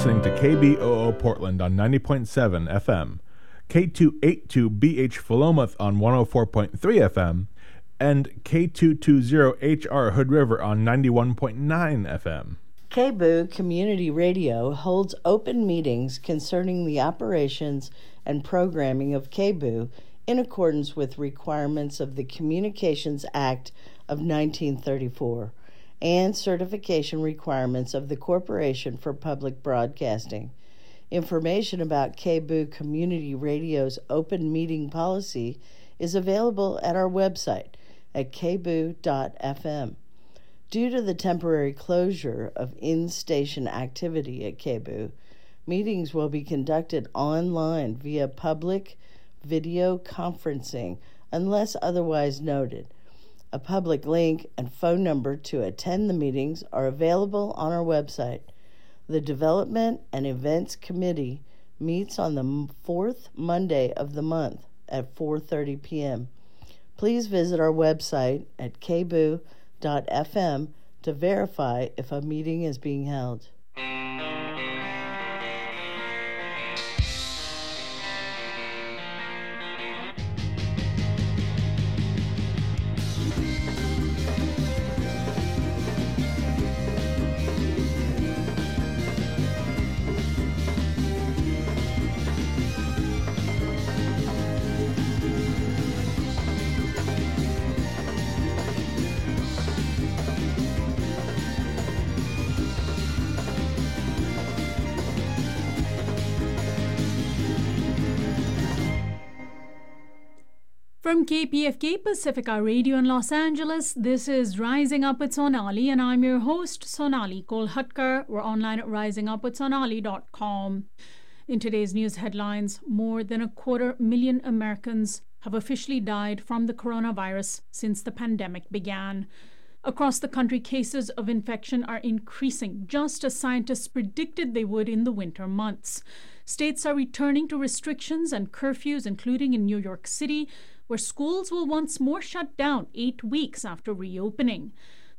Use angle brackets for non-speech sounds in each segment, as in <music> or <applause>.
Listening to KBOO Portland on 90.7 FM, K282BH Philomath on 104.3 FM, and K220HR Hood River on 91.9 FM. KBOO Community Radio holds open meetings concerning the operations and programming of KBOO in accordance with requirements of the Communications Act of 1934 and certification requirements of the Corporation for Public Broadcasting. Information about KBOO Community Radio's open meeting policy is available at our website at kboo.fm. Due to the temporary closure of in station activity at KBOO, meetings will be conducted online via public video conferencing unless otherwise noted. A public link and phone number to attend the meetings are available on our website. The Development and Events Committee meets on the fourth Monday of the month at 4:30 p.m. Please visit our website at kboo.fm to verify if a meeting is being held. KPFK Pacifica Radio in Los Angeles, this is Rising Up with Sonali, and I'm your host, Sonali Kolhatkar. We're online at risingupwithsonali.com. In today's news headlines, more than a quarter million Americans have officially died from the coronavirus since the pandemic began. Across the country, cases of infection are increasing, just as scientists predicted they would in the winter months. States are returning to restrictions and curfews, including in New York City, where schools will once more shut down eight weeks after reopening.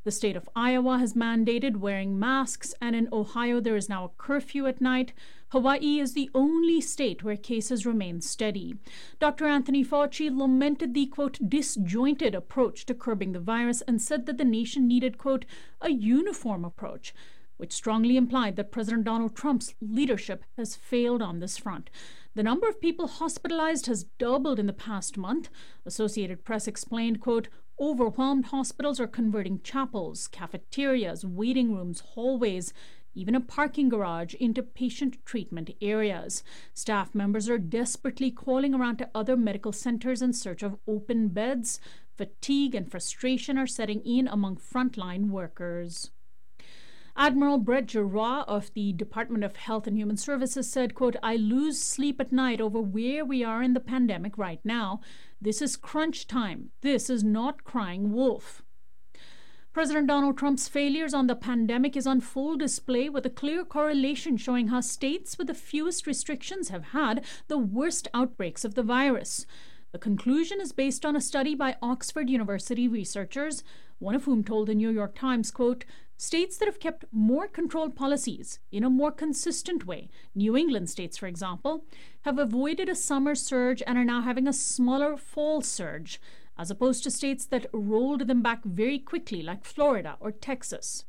The state of Iowa has mandated wearing masks, and in Ohio, there is now a curfew at night. Hawaii is the only state where cases remain steady. Dr. Anthony Fauci lamented the, quote, disjointed approach to curbing the virus and said that the nation needed, quote, a uniform approach which strongly implied that President Donald Trump's leadership has failed on this front. The number of people hospitalized has doubled in the past month. Associated Press explained, quote, overwhelmed hospitals are converting chapels, cafeterias, waiting rooms, hallways, even a parking garage into patient treatment areas. Staff members are desperately calling around to other medical centers in search of open beds. Fatigue and frustration are setting in among frontline workers. Admiral Brett Giroir of the Department of Health and Human Services said, quote, I lose sleep at night over where we are in the pandemic right now. This is crunch time. This is not crying wolf. President Donald Trump's failures on the pandemic is on full display with a clear correlation showing how states with the fewest restrictions have had the worst outbreaks of the virus. The conclusion is based on a study by Oxford University researchers, one of whom told the New York Times, quote, States that have kept more controlled policies in a more consistent way, New England states, for example, have avoided a summer surge and are now having a smaller fall surge, as opposed to states that rolled them back very quickly, like Florida or Texas.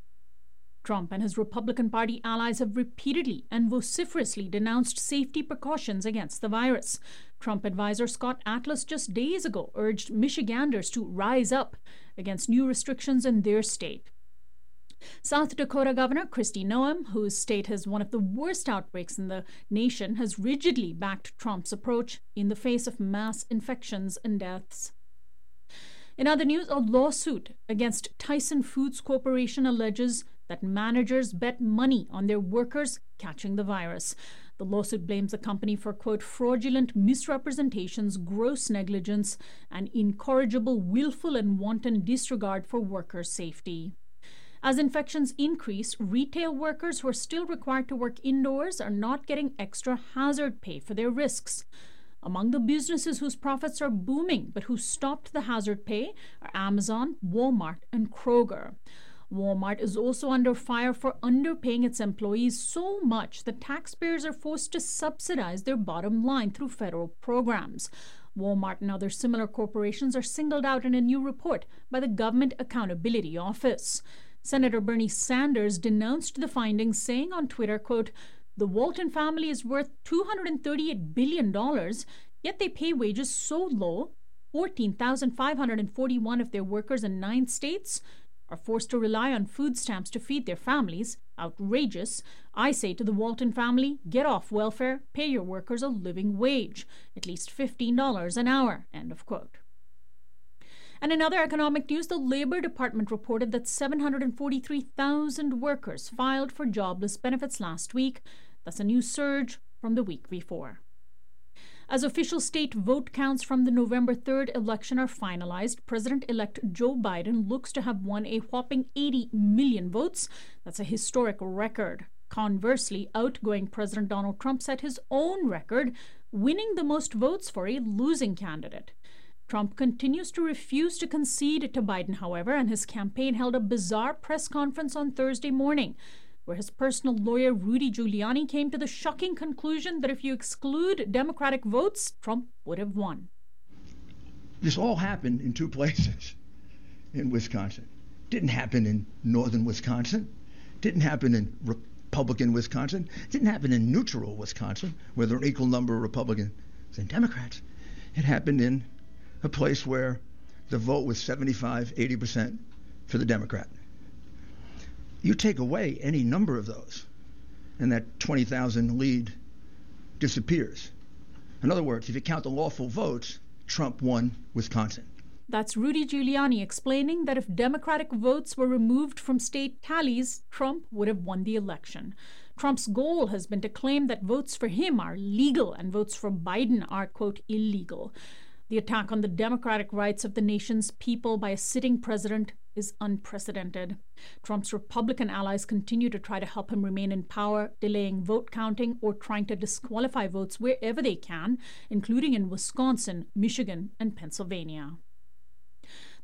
Trump and his Republican Party allies have repeatedly and vociferously denounced safety precautions against the virus. Trump advisor Scott Atlas just days ago urged Michiganders to rise up against new restrictions in their state. South Dakota Governor Kristi Noem, whose state has one of the worst outbreaks in the nation, has rigidly backed Trump's approach in the face of mass infections and deaths. In other news, a lawsuit against Tyson Foods Corporation alleges that managers bet money on their workers catching the virus. The lawsuit blames the company for, quote, fraudulent misrepresentations, gross negligence, and incorrigible, willful, and wanton disregard for worker safety. As infections increase, retail workers who are still required to work indoors are not getting extra hazard pay for their risks. Among the businesses whose profits are booming but who stopped the hazard pay are Amazon, Walmart, and Kroger. Walmart is also under fire for underpaying its employees so much that taxpayers are forced to subsidize their bottom line through federal programs. Walmart and other similar corporations are singled out in a new report by the Government Accountability Office. Senator Bernie Sanders denounced the findings, saying on Twitter, quote, the Walton family is worth $238 billion, yet they pay wages so low 14,541 of their workers in nine states are forced to rely on food stamps to feed their families. Outrageous. I say to the Walton family, get off welfare, pay your workers a living wage, at least $15 an hour. End of quote. And in other economic news, the Labor Department reported that 743,000 workers filed for jobless benefits last week. That's a new surge from the week before. As official state vote counts from the November 3rd election are finalized, President elect Joe Biden looks to have won a whopping 80 million votes. That's a historic record. Conversely, outgoing President Donald Trump set his own record, winning the most votes for a losing candidate. Trump continues to refuse to concede to Biden, however, and his campaign held a bizarre press conference on Thursday morning where his personal lawyer Rudy Giuliani came to the shocking conclusion that if you exclude Democratic votes, Trump would have won. This all happened in two <laughs> places in Wisconsin. Didn't happen in northern Wisconsin. Didn't happen in Republican Wisconsin. Didn't happen in neutral Wisconsin, where there are an equal number of Republicans and Democrats. It happened in a place where the vote was 75, 80% for the Democrat. You take away any number of those, and that 20,000 lead disappears. In other words, if you count the lawful votes, Trump won Wisconsin. That's Rudy Giuliani explaining that if Democratic votes were removed from state tallies, Trump would have won the election. Trump's goal has been to claim that votes for him are legal and votes for Biden are, quote, illegal. The attack on the democratic rights of the nation's people by a sitting president is unprecedented. Trump's Republican allies continue to try to help him remain in power, delaying vote counting or trying to disqualify votes wherever they can, including in Wisconsin, Michigan, and Pennsylvania.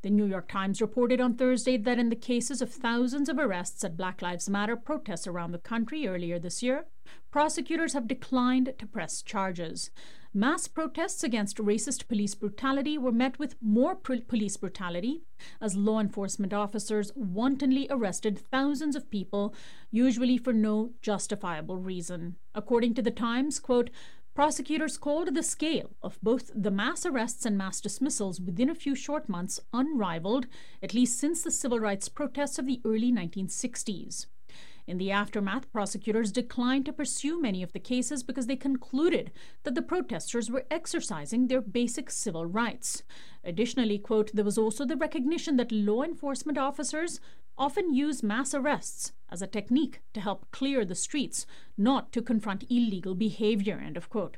The New York Times reported on Thursday that in the cases of thousands of arrests at Black Lives Matter protests around the country earlier this year, prosecutors have declined to press charges. Mass protests against racist police brutality were met with more police brutality as law enforcement officers wantonly arrested thousands of people, usually for no justifiable reason. According to the Times, quote, Prosecutors called the scale of both the mass arrests and mass dismissals within a few short months unrivaled, at least since the civil rights protests of the early 1960s. In the aftermath, prosecutors declined to pursue many of the cases because they concluded that the protesters were exercising their basic civil rights. Additionally, quote, there was also the recognition that law enforcement officers often use mass arrests as a technique to help clear the streets, not to confront illegal behavior, end of quote.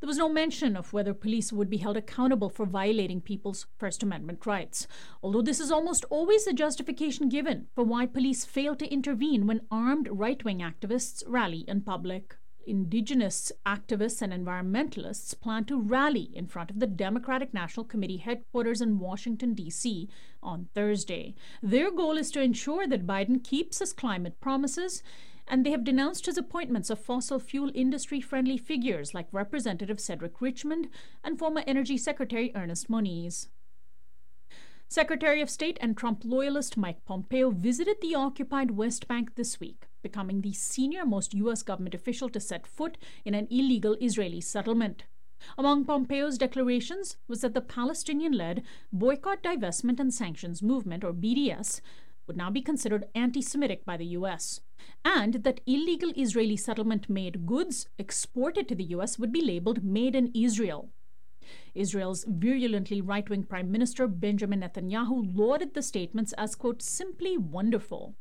There was no mention of whether police would be held accountable for violating people's First Amendment rights, although this is almost always the justification given for why police fail to intervene when armed right wing activists rally in public. Indigenous activists and environmentalists plan to rally in front of the Democratic National Committee headquarters in Washington, D.C. on Thursday. Their goal is to ensure that Biden keeps his climate promises and they have denounced his appointments of fossil fuel industry friendly figures like Representative Cedric Richmond and former Energy Secretary Ernest Moniz. Secretary of State and Trump loyalist Mike Pompeo visited the occupied West Bank this week, becoming the senior most U.S. government official to set foot in an illegal Israeli settlement. Among Pompeo's declarations was that the Palestinian led Boycott, Divestment and Sanctions Movement, or BDS, would now be considered anti Semitic by the US, and that illegal Israeli settlement made goods exported to the US would be labeled Made in Israel. Israel's virulently right wing Prime Minister Benjamin Netanyahu lauded the statements as, quote, simply wonderful.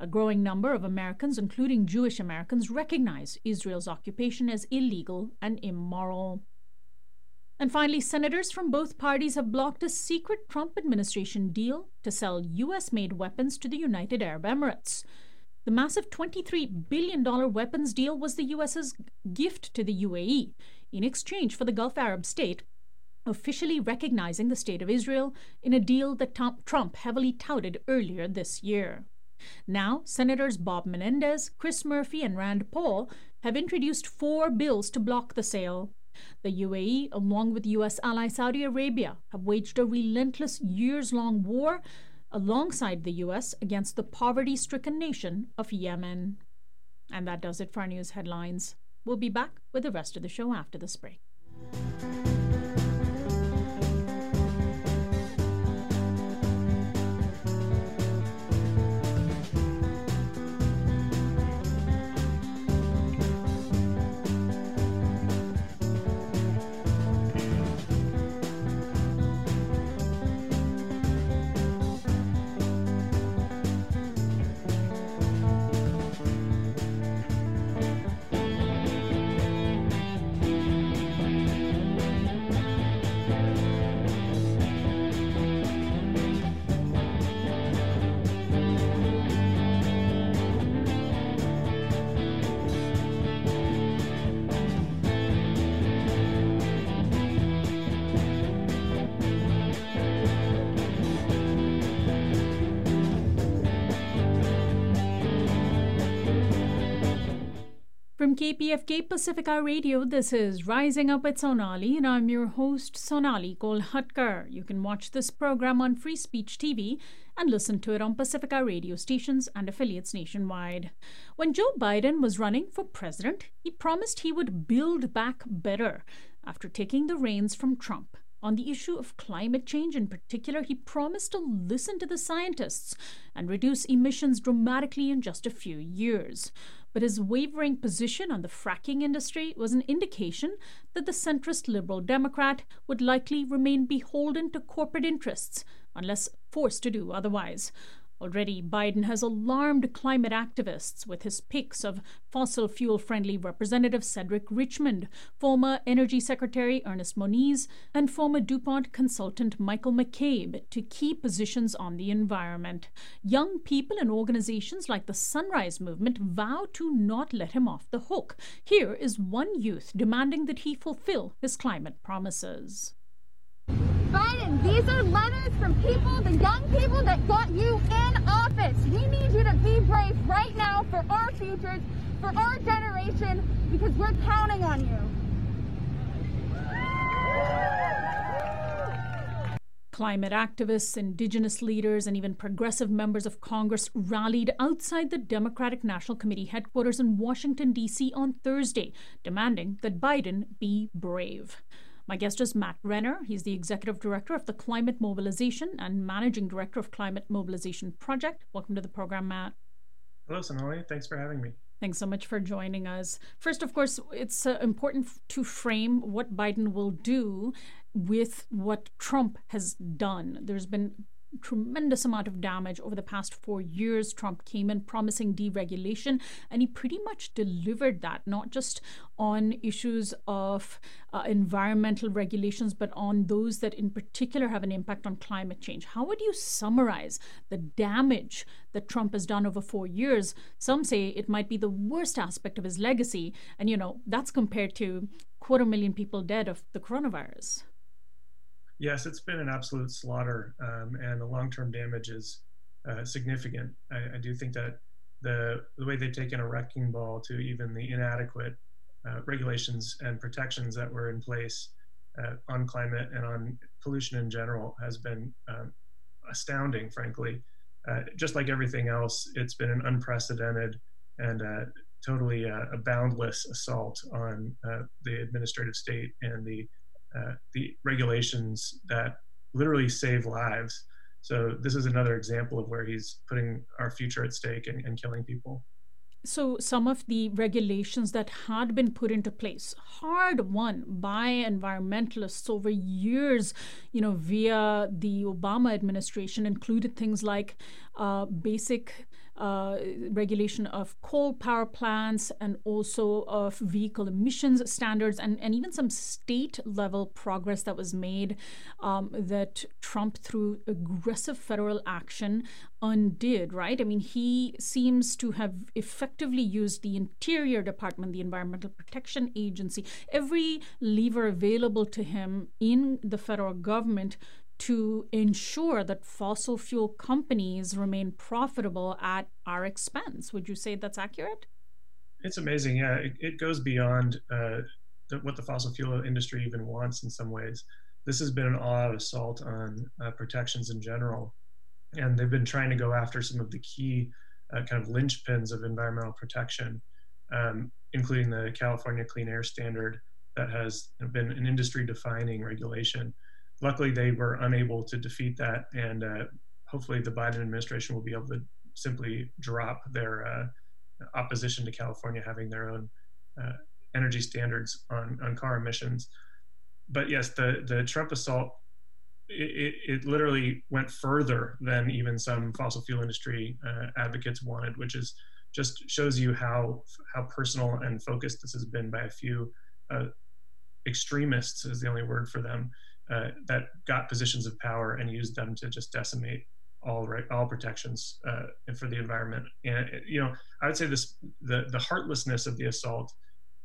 A growing number of Americans, including Jewish Americans, recognize Israel's occupation as illegal and immoral. And finally, senators from both parties have blocked a secret Trump administration deal to sell U.S. made weapons to the United Arab Emirates. The massive $23 billion weapons deal was the U.S.'s gift to the UAE in exchange for the Gulf Arab state officially recognizing the State of Israel in a deal that Trump heavily touted earlier this year. Now, Senators Bob Menendez, Chris Murphy, and Rand Paul have introduced four bills to block the sale. The UAE, along with U.S. ally Saudi Arabia, have waged a relentless years long war alongside the U.S. against the poverty stricken nation of Yemen. And that does it for our news headlines. We'll be back with the rest of the show after this break. KPFK Pacifica Radio, this is Rising Up with Sonali, and I'm your host, Sonali Kolhatkar. You can watch this program on Free Speech TV and listen to it on Pacifica radio stations and affiliates nationwide. When Joe Biden was running for president, he promised he would build back better after taking the reins from Trump. On the issue of climate change in particular, he promised to listen to the scientists and reduce emissions dramatically in just a few years but his wavering position on the fracking industry was an indication that the centrist Liberal Democrat would likely remain beholden to corporate interests unless forced to do otherwise. Already, Biden has alarmed climate activists with his picks of fossil fuel friendly Representative Cedric Richmond, former Energy Secretary Ernest Moniz, and former DuPont consultant Michael McCabe to key positions on the environment. Young people and organizations like the Sunrise Movement vow to not let him off the hook. Here is one youth demanding that he fulfill his climate promises. Biden, these are letters from people, the young people that got you in office. We need you to be brave right now for our futures, for our generation, because we're counting on you. Climate activists, indigenous leaders, and even progressive members of Congress rallied outside the Democratic National Committee headquarters in Washington, D.C. on Thursday, demanding that Biden be brave. My guest is Matt Renner. He's the Executive Director of the Climate Mobilization and Managing Director of Climate Mobilization Project. Welcome to the program, Matt. Hello, Sonali. Thanks for having me. Thanks so much for joining us. First, of course, it's uh, important to frame what Biden will do with what Trump has done. There's been tremendous amount of damage over the past four years. Trump came in promising deregulation, and he pretty much delivered that, not just on issues of uh, environmental regulations, but on those that in particular have an impact on climate change. How would you summarize the damage that Trump has done over four years? Some say it might be the worst aspect of his legacy, and you know, that's compared to quarter million people dead of the coronavirus. Yes, it's been an absolute slaughter, um, and the long-term damage is uh, significant. I, I, do think that the the way they've taken a wrecking ball to even the inadequate uh, regulations and protections that were in place uh, on climate and on pollution in general has been um, astounding, frankly. Uh, just like everything else, it's been an unprecedented and uh, totally uh, a boundless assault on the administrative state and the the regulations that literally save lives. So this is another example of where he's putting our future at stake and, and killing people. So, some of the regulations that had been put into place, hard won by environmentalists over years, you know, via the Obama administration, included things like uh, basic uh, regulation of coal power plants and also of vehicle emissions standards and, and even some state level progress that was made um, that Trump, through aggressive federal action, undid, right? I mean, he seems to have effectively used the Interior Department, the Environmental Protection Agency, every lever available to him in the federal government to ensure that fossil fuel companies remain profitable at our expense. Would you say that's accurate? It's amazing. Yeah, it, it goes beyond uh, the, what the fossil fuel industry even wants in some ways. This has been an all-out assault on uh, protections in general, and they've been trying to go after some of the key uh, kind of linchpins of environmental protection, um, including the California Clean Air Standard that has been an industry-defining regulation luckily, they were unable to defeat that, and uh, hopefully, the Biden administration will be able to simply drop their uh, opposition to California having their own uh, energy standards on on car emissions. But yes, the the Trump assault. It, it, it literally went further than even some fossil fuel industry uh, advocates wanted, which is just shows you how how personal and focused this has been by a few uh, extremists is the only word for them uh, that got positions of power and used them to just decimate all right all protections uh, for the environment. And you know, I would say this the the heartlessness of the assault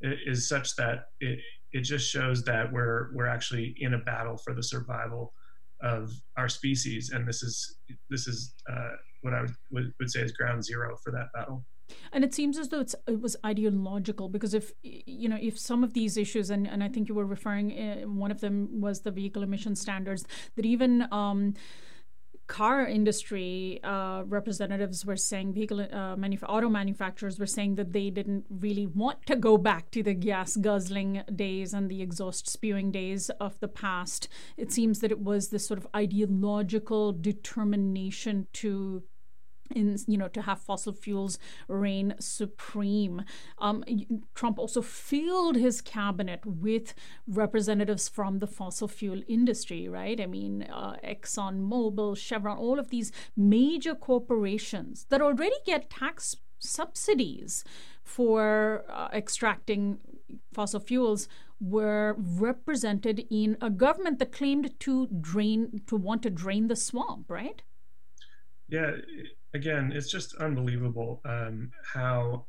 is such that it it just shows that we're we're actually in a battle for the survival of our species, and this is this is uh, what I would, would would say is ground zero for that battle. And it seems as though it was ideological because if you know if some of these issues and, and I think you were referring uh, one of them was the vehicle emission standards that even um, car industry uh, representatives were saying vehicle uh, manuf- auto manufacturers were saying that they didn't really want to go back to the gas guzzling days and the exhaust spewing days of the past. It seems that it was this sort of ideological determination to in you know to have fossil fuels reign supreme. Um, Trump also filled his cabinet with representatives from the fossil fuel industry, right? I mean, uh, Exxon Mobil, Chevron, all of these major corporations that already get tax subsidies for uh, extracting fossil fuels were represented in a government that claimed to drain to want to drain the swamp, right? Yeah, again, it's just unbelievable um, how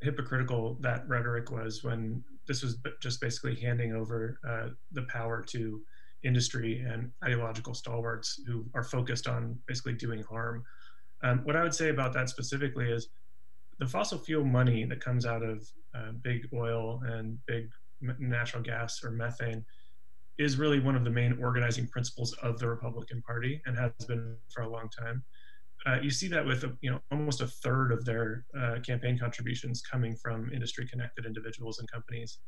hypocritical that rhetoric was when this was just basically handing over uh, the power to industry and ideological stalwarts who are focused on basically doing harm. Um, what I would say about that specifically is the fossil fuel money that comes out of uh, big oil and big natural gas or methane is really one of the main organizing principles of the Republican Party and has been for a long time uh, you see that with you know almost a third of their uh, campaign contributions coming from industry connected individuals and companies.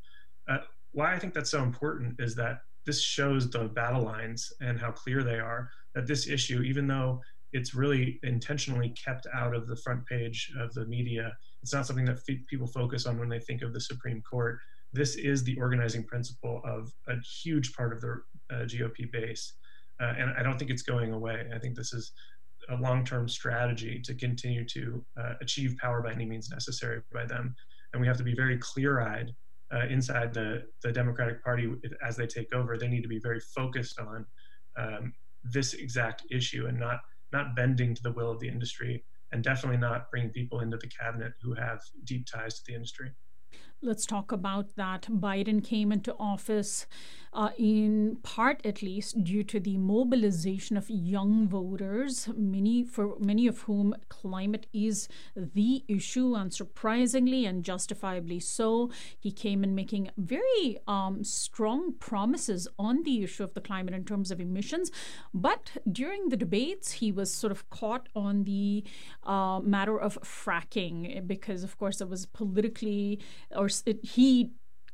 Uh, why I think that's so important is that this shows the battle lines and how clear they are that this issue, even though it's really intentionally kept out of the front page of the media, it's not something that f- people focus on when they think of the Supreme Court. This is the organizing principle of a huge part of the uh, GOP base. Uh, and I don't think it's going away. I think this is a long-term strategy to continue to uh, achieve power by any means necessary by them. And we have to be very clear-eyed uh, inside the, the Democratic Party as they take over. They need to be very focused on um, this exact issue and not not bending to the will of the industry, and definitely not bringing people into the cabinet who have deep ties to the industry. Let's talk about that. Biden came into office uh, in part, at least, due to the mobilization of young voters, many for many of whom climate is the issue, unsurprisingly and justifiably so. He came in making very um, strong promises on the issue of the climate in terms of emissions, but during the debates, he was sort of caught on the uh, matter of fracking because, of course, it was politically or it, he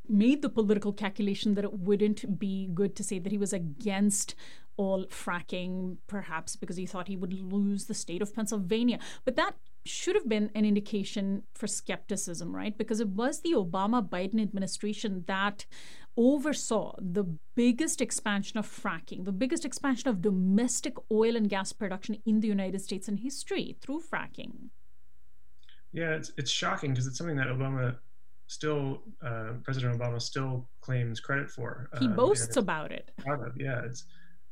made the political calculation that it wouldn't be good to say that he was against all fracking, perhaps because he thought he would lose the state of Pennsylvania. But that should have been an indication for skepticism, right? Because it was the Obama Biden administration that oversaw the biggest expansion of fracking, the biggest expansion of domestic oil and gas production in the United States in history through fracking. Yeah, it's it's shocking because it's something that Obama still uh, President Obama still claims credit for. He um, boasts about it. Proud of, yeah. It's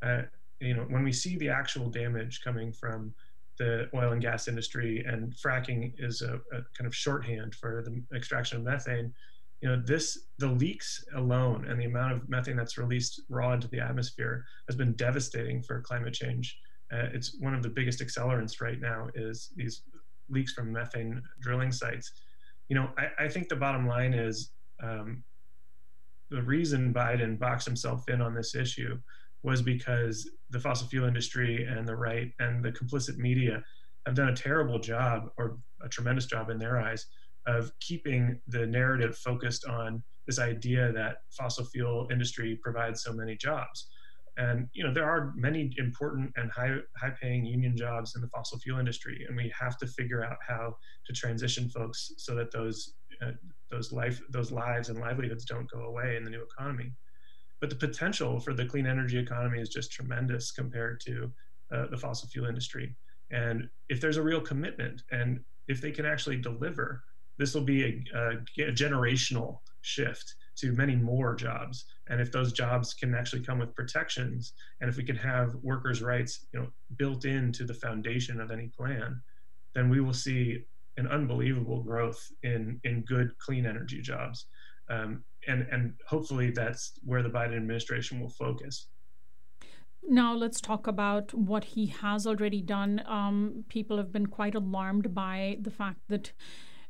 uh, you know when we see the actual damage coming from the oil and gas industry and fracking is a, a kind of shorthand for the extraction of methane. You know this the leaks alone and the amount of methane that's released raw into the atmosphere has been devastating for climate change. Uh, it's one of the biggest accelerants right now is these leaks from methane drilling sites you know, I, I think the bottom line is um, the reason Biden boxed himself in on this issue was because the fossil fuel industry and the right and the complicit media have done a terrible job or a tremendous job in their eyes of keeping the narrative focused on this idea that fossil fuel industry provides so many jobs and you know there are many important and high high paying union jobs in the fossil fuel industry and we have to figure out how to transition folks so that those uh, those life those lives and livelihoods don't go away in the new economy but the potential for the clean energy economy is just tremendous compared to uh, the fossil fuel industry and if there's a real commitment and if they can actually deliver this will be a, a, a generational shift to many more jobs. And if those jobs can actually come with protections, and if we can have workers' rights, you know, built into the foundation of any plan, then we will see an unbelievable growth in in good clean energy jobs. Um, and and hopefully that's where the Biden administration will focus. Now, let's talk about what he has already done. Um, people have been quite alarmed by the fact that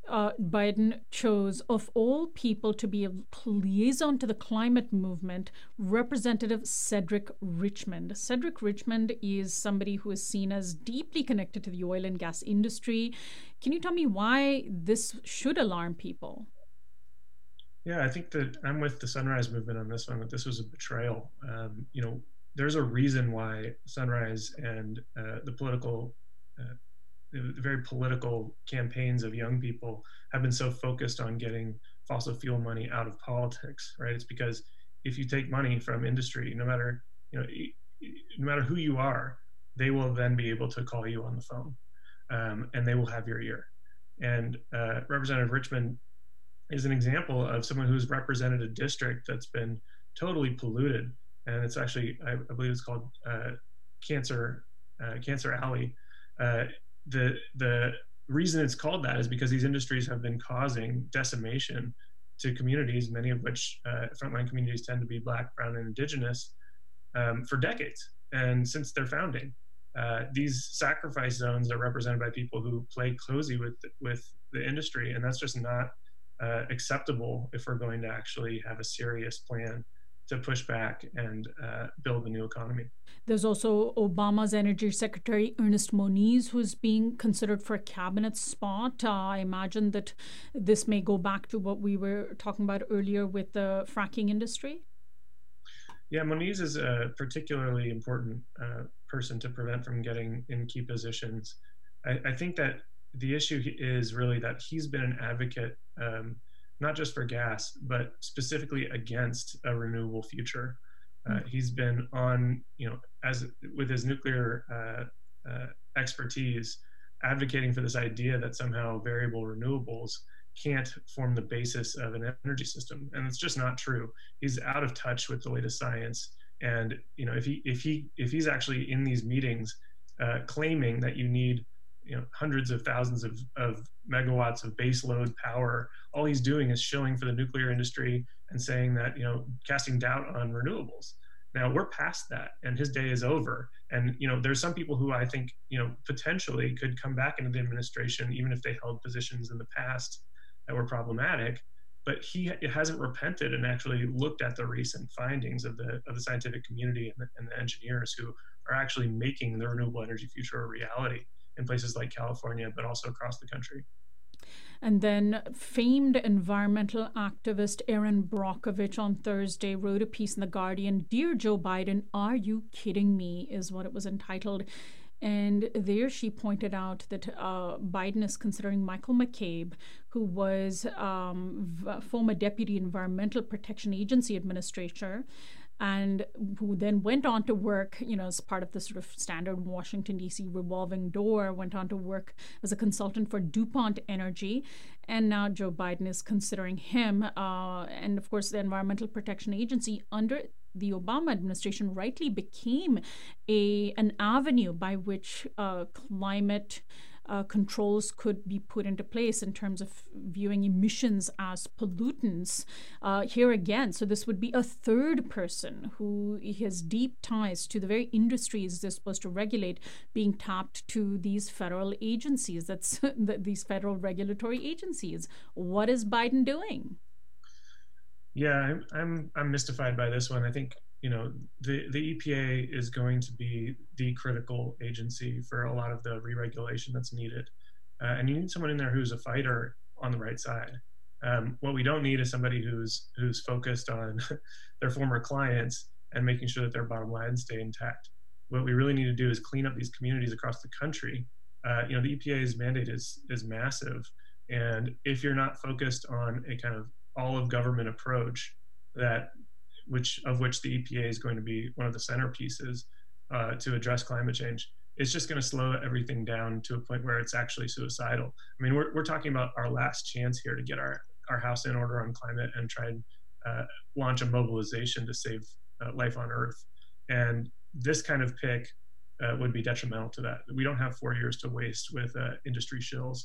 uh, Biden chose, of all people, to be a liaison to the climate movement, Representative Cedric Richmond. Cedric Richmond is somebody who is seen as deeply connected to the oil and gas industry. Can you tell me why this should alarm people? Yeah, I think that I'm with the Sunrise Movement on this one. That this was a betrayal. Um, you know, there's a reason why Sunrise and uh, the political uh, the very political campaigns of young people have been so focused on getting fossil fuel money out of politics, right? It's because if you take money from industry, no matter you know, no matter who you are, they will then be able to call you on the phone, um, and they will have your ear. And uh, Representative Richmond is an example of someone who's represented a district that's been totally polluted, and it's actually I, I believe it's called uh, Cancer uh, Cancer Alley. The the reason it's called that is because these industries have been causing decimation to communities, many of which uh, frontline communities tend to be Black, Brown, and Indigenous, um, for decades and since their founding. Uh, these sacrifice zones are represented by people who play cozy with with the industry, and that's just not uh, acceptable if we're going to actually have a serious plan to push back and uh, build a new economy. There's also Obama's Energy Secretary Ernest Moniz, who's being considered for a cabinet spot. Uh, I imagine that this may go back to what we were talking about earlier with the fracking industry. Yeah, Moniz is a particularly important uh, person to prevent from getting in key positions. I, I, think that the issue is really that he's been an advocate. Um, not just for gas, but specifically against a renewable future. Uh, hmm. he's been on, you know, as with his nuclear uh, uh, expertise, advocating for this idea that somehow variable renewables can't form the basis of an energy system, and it's just not true. He's out of touch with the latest science, and you know, if he if he if he's actually in these meetings uh, claiming that you need you know hundreds of thousands of, of megawatts of baseload power all he's doing is shilling for the nuclear industry and saying that you know casting doubt on renewables. Now we're past that and his day is over. And you know there's some people who i think you know potentially could come back into the administration even if they held positions in the past that were problematic. But he hasn't repented and actually looked at the recent findings of the of the scientific community and the, and the engineers who are actually making the renewable energy future a reality in places like California, but also across the country. And then famed environmental activist Erin Brockovich on Thursday wrote a piece in The Guardian Dear Joe Biden, Are You Kidding Me? is what it was entitled. And there she pointed out that uh, Biden is considering Michael McCabe, who was um, v- former deputy Environmental Protection Agency administrator, and who then went on to work, you know, as part of the sort of standard Washington, D.C. revolving door, went on to work as a consultant for DuPont Energy. And now Joe Biden is considering him. Uh, and of course, the Environmental Protection Agency under the Obama administration rightly became a an avenue by which uh, climate uh, controls could be put into place in terms of viewing emissions as pollutants. Uh, here again, so this would be a third person who has deep ties to the very industries they're supposed to regulate being tapped to these federal agencies. That's <laughs> these federal regulatory agencies. What is Biden doing? Yeah, I'm I'm I'm mystified by this one. I think you know the the EPA is going to be the critical agency for a lot of the re-regulation that's needed, uh, and you need someone in there who's a fighter on the right side. Um, what we don't need is somebody who's who's focused on <laughs> their former clients and making sure that their bottom lines stay intact. What we really need to do is clean up these communities across the country. Uh, you know, the EPA's mandate is is massive, and if you're not focused on a kind of all of government approach that which of which the EPA is going to be one of the centerpieces uh, to address climate change, it's just going to slow everything down to a point where it's actually suicidal. I mean, we're, we're talking about our last chance here to get our, our house in order on climate and try and uh, launch a mobilization to save uh, life on Earth. And this kind of pick uh, would be detrimental to that. We don't have four years to waste with uh, industry shills.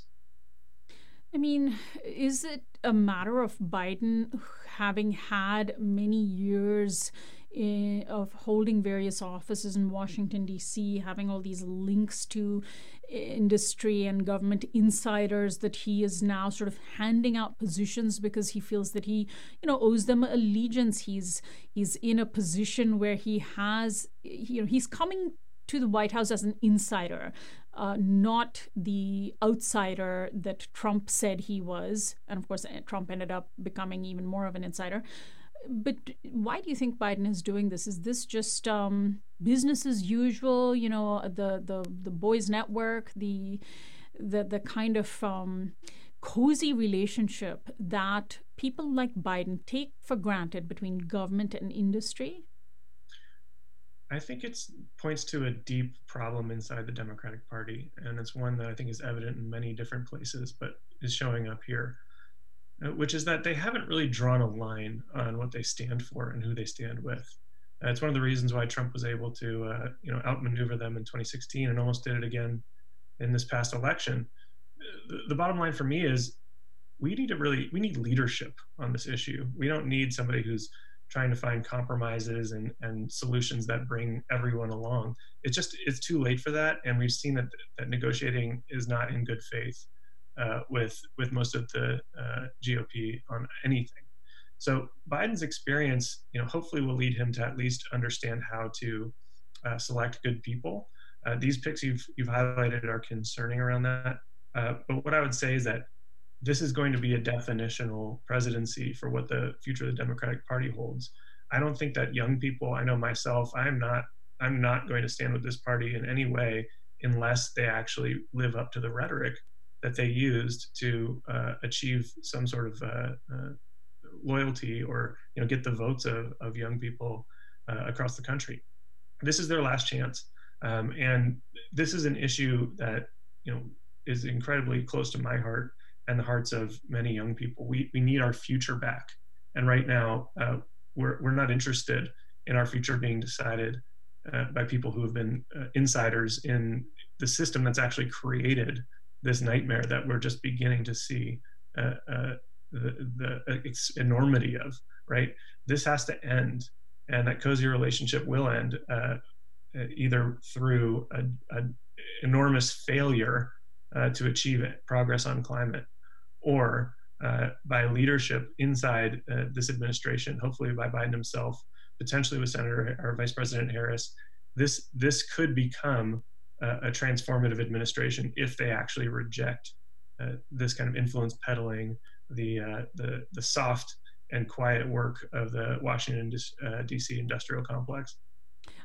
I mean, is it a matter of Biden having had many years in, of holding various offices in Washington, D.C., having all these links to eh, industry and government insiders that he is now sort of handing out positions because he feels that he you know owes them allegiance he's he's in a position where he has you know he's coming to the White House as an insider uh, not the outsider that Trump said he was. And of course, eh, Trump ended up becoming even more of an insider. But why do you think Biden is doing this? Is this just um, business as usual? You know, the the the boys' network, the the the kind of um, cozy relationship that people like Biden take for granted between government and industry? I think it points to a deep problem inside the Democratic Party, and it's one that I think is evident in many different places, but is showing up here, uh, which is that they haven't really drawn a line on what they stand for and who they stand with. Uh, it's one of the reasons why Trump was able to, uh, you know, outmaneuver them in 2016 and almost did it again in this past election. The, the bottom line for me is we need to really we need leadership on this issue. We don't need somebody who's trying to find compromises and, and solutions that bring everyone along. It's just it's too late for that, and we've seen that that negotiating is not in good faith uh, with with most of the uh, GOP on anything. So Biden's experience, you know, hopefully will lead him to at least understand how to uh, select good people. Uh, these picks you've you've highlighted are concerning around that. Uh, but what I would say is that this is going to be a definitional presidency for what the future of the Democratic Party holds. I don't think that young people, I know myself, I'm not I'm not going to stand with this party in any way unless they actually live up to the rhetoric that they used to uh, achieve some sort of uh, uh, loyalty or you know get the votes of, of young people uh, across the country. This is their last chance, um, and this is an issue that you know is incredibly close to my heart and the hearts of many young people. We, we need our future back. And right now, uh, we're, we're not interested in our future being decided uh, by people who have been uh, insiders in the system that's actually created this nightmare that we're just beginning to see uh, uh, the, the enormity of, right? This has to end. And that cozy relationship will end uh, either through an enormous failure uh, to achieve it, progress on climate, or uh, by leadership inside uh, this administration, hopefully by Biden himself, potentially with Senator or Vice President Harris, this this could become a, a transformative administration if they actually reject uh, this kind of influence peddling, the uh, the the soft and quiet work of the Washington D.C. Uh, industrial complex.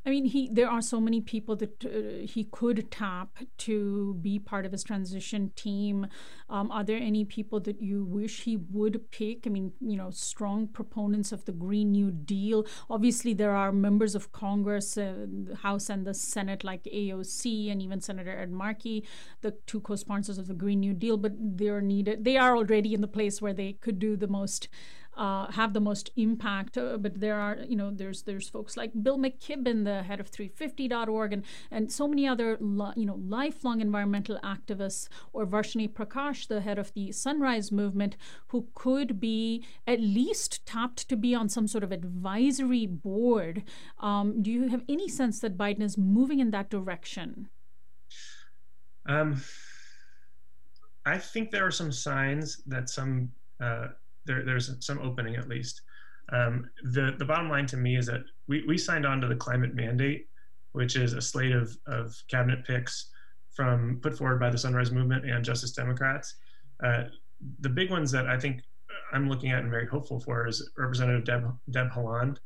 I mean, he there are so many people that uh, he could tap to be part of his transition team. Um, are there any people that you wish he would pick? I mean, you know, strong proponents of the Green New Deal. Obviously, there are members of Congress, uh, the House and the Senate, like AOC and even Senator Ed Markey, the two co-sponsors of the Green New Deal. But they're needed. They are already in the place where they could do the most uh, have the most impact. Uh, but there are, you know, there's there's folks like Bill McKibben, the head of 350.org, and and so many other, you know, lifelong environmental activists, or Varshini Prakash, the head of the Sunrise Movement, who could be at least tapped to be on some sort of advisory board. Um, do you have any sense that Biden is moving in that direction? Um, I think there are some signs that some uh, there, there's some opening at least. Um, the the bottom line to me is that we, we signed on to the climate mandate, which is a slate of, of cabinet picks from put forward by the Sunrise Movement and Justice Democrats. Uh, the big ones that I think I'm looking at and very hopeful for is Representative Deb Deb Holland,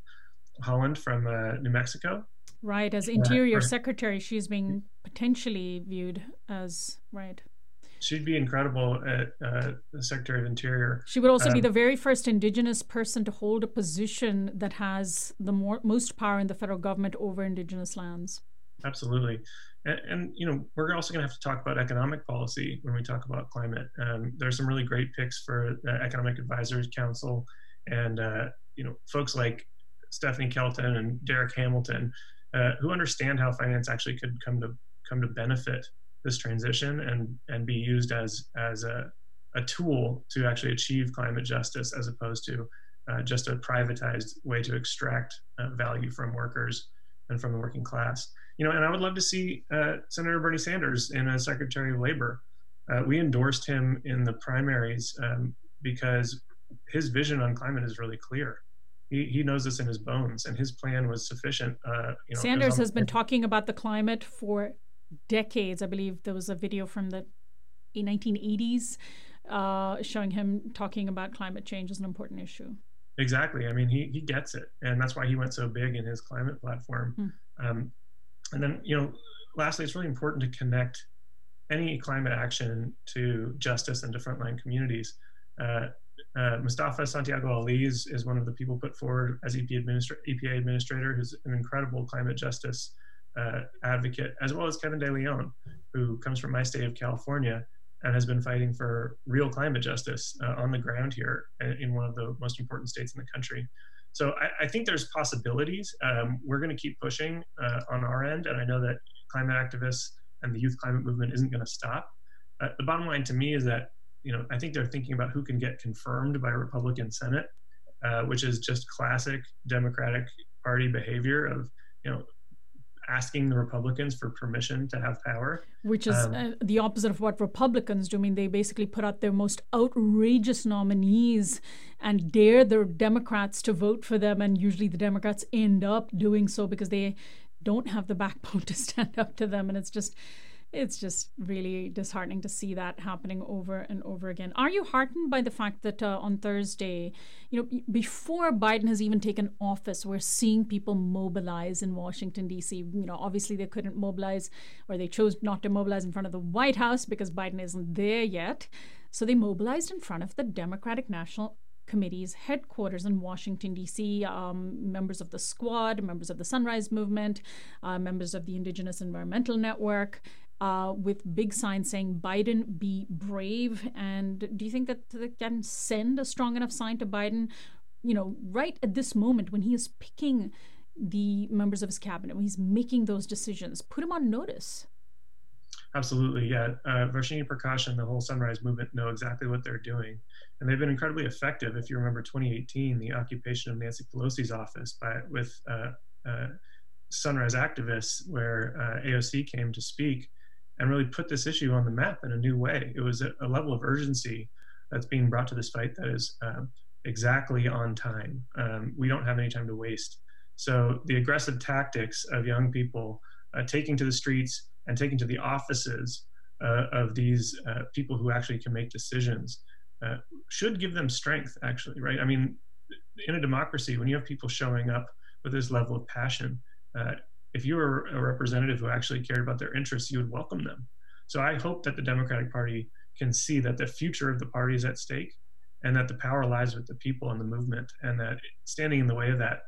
Haaland from uh, New Mexico. Right, as Interior uh, Secretary, she's being potentially viewed as right she'd be incredible at uh, the Secretary of Interior. She would also um, be the very first Indigenous person to hold a position that has the more, most power in the federal government over Indigenous lands. Absolutely, and, and you know we're also going to have to talk about economic policy when we talk about climate. Um, there's some really great picks for the Economic Advisors Council, and uh, you know folks like Stephanie Kelton and Darrick Hamilton, uh, who understand how finance actually could come to come to benefit this transition and and be used as as a, a tool to actually achieve climate justice as opposed to uh, just a privatized way to extract uh, value from workers and from the working class. You know, and I would love to see uh, Senator Bernie Sanders in as Secretary of Labor. Uh, we endorsed him in the primaries um, because his vision on climate is really clear. He, he knows this in his bones, and his plan was sufficient. Uh, you know, Sanders has been talking about the climate for decades. I believe there was a video from the 1980s uh, showing him talking about climate change as an important issue. Exactly. I mean, he he gets it, and that's why he went so big in his climate platform. Hmm. Um, and then, you know, lastly, it's really important to connect any climate action to justice and to frontline communities. Uh, uh, Mustafa Santiago Ali is, is, one of the people put forward as EP administra- EPA administrator, who's an incredible climate justice uh, advocate, as well as Kevin De Leon, who comes from my state of California and has been fighting for real climate justice uh, on the ground here in one of the most important states in the country. So I, I think there's possibilities. Um, we're going to keep pushing uh, on our end, and I know that climate activists and the youth climate movement isn't going to stop. Uh, the bottom line to me is that you know I think they're thinking about who can get confirmed by a Republican Senate, uh, which is just classic Democratic Party behavior of you know asking the Republicans for permission to have power. Which is um, uh, the opposite of what Republicans do. I mean, they basically put out their most outrageous nominees and dare the Democrats to vote for them. And usually the Democrats end up doing so because they don't have the backbone <laughs> to stand up to them. And it's just it's just really disheartening to see that happening over and over again. Are you heartened by the fact that uh, on Thursday, you know, before Biden has even taken office, we're seeing people mobilize in Washington D.C. You know, obviously they couldn't mobilize, or they chose not to mobilize in front of the White House because Biden isn't there yet. So they mobilized in front of the Democratic National Committee's headquarters in Washington, D.C., um, members of the Squad, members of the Sunrise Movement, uh, members of the Indigenous Environmental Network, uh, with big signs saying Biden be brave. And do you think that that can send a strong enough sign to Biden, you know, right at this moment when he is picking the members of his cabinet, when he's making those decisions, put him on notice? Absolutely, yeah. Uh, Varshini Prakash and the whole Sunrise Movement know exactly what they're doing, and they've been incredibly effective. If you remember 2018, the occupation of Nancy Pelosi's office by with uh, uh, Sunrise activists, where uh, AOC came to speak, and really put this issue on the map in a new way. It was a, a level of urgency that's being brought to this fight that is um, exactly on time. Um, we don't have any time to waste. So the aggressive tactics of young people uh, taking to the streets and taking to the offices uh, of these uh, people who actually can make decisions uh, should give them strength, actually, right? I mean, in a democracy, when you have people showing up with this level of passion, uh, if you were a representative who actually cared about their interests, you would welcome them. So I hope that the Democratic Party can see that the future of the party is at stake and that the power lies with the people and the movement and that standing in the way of that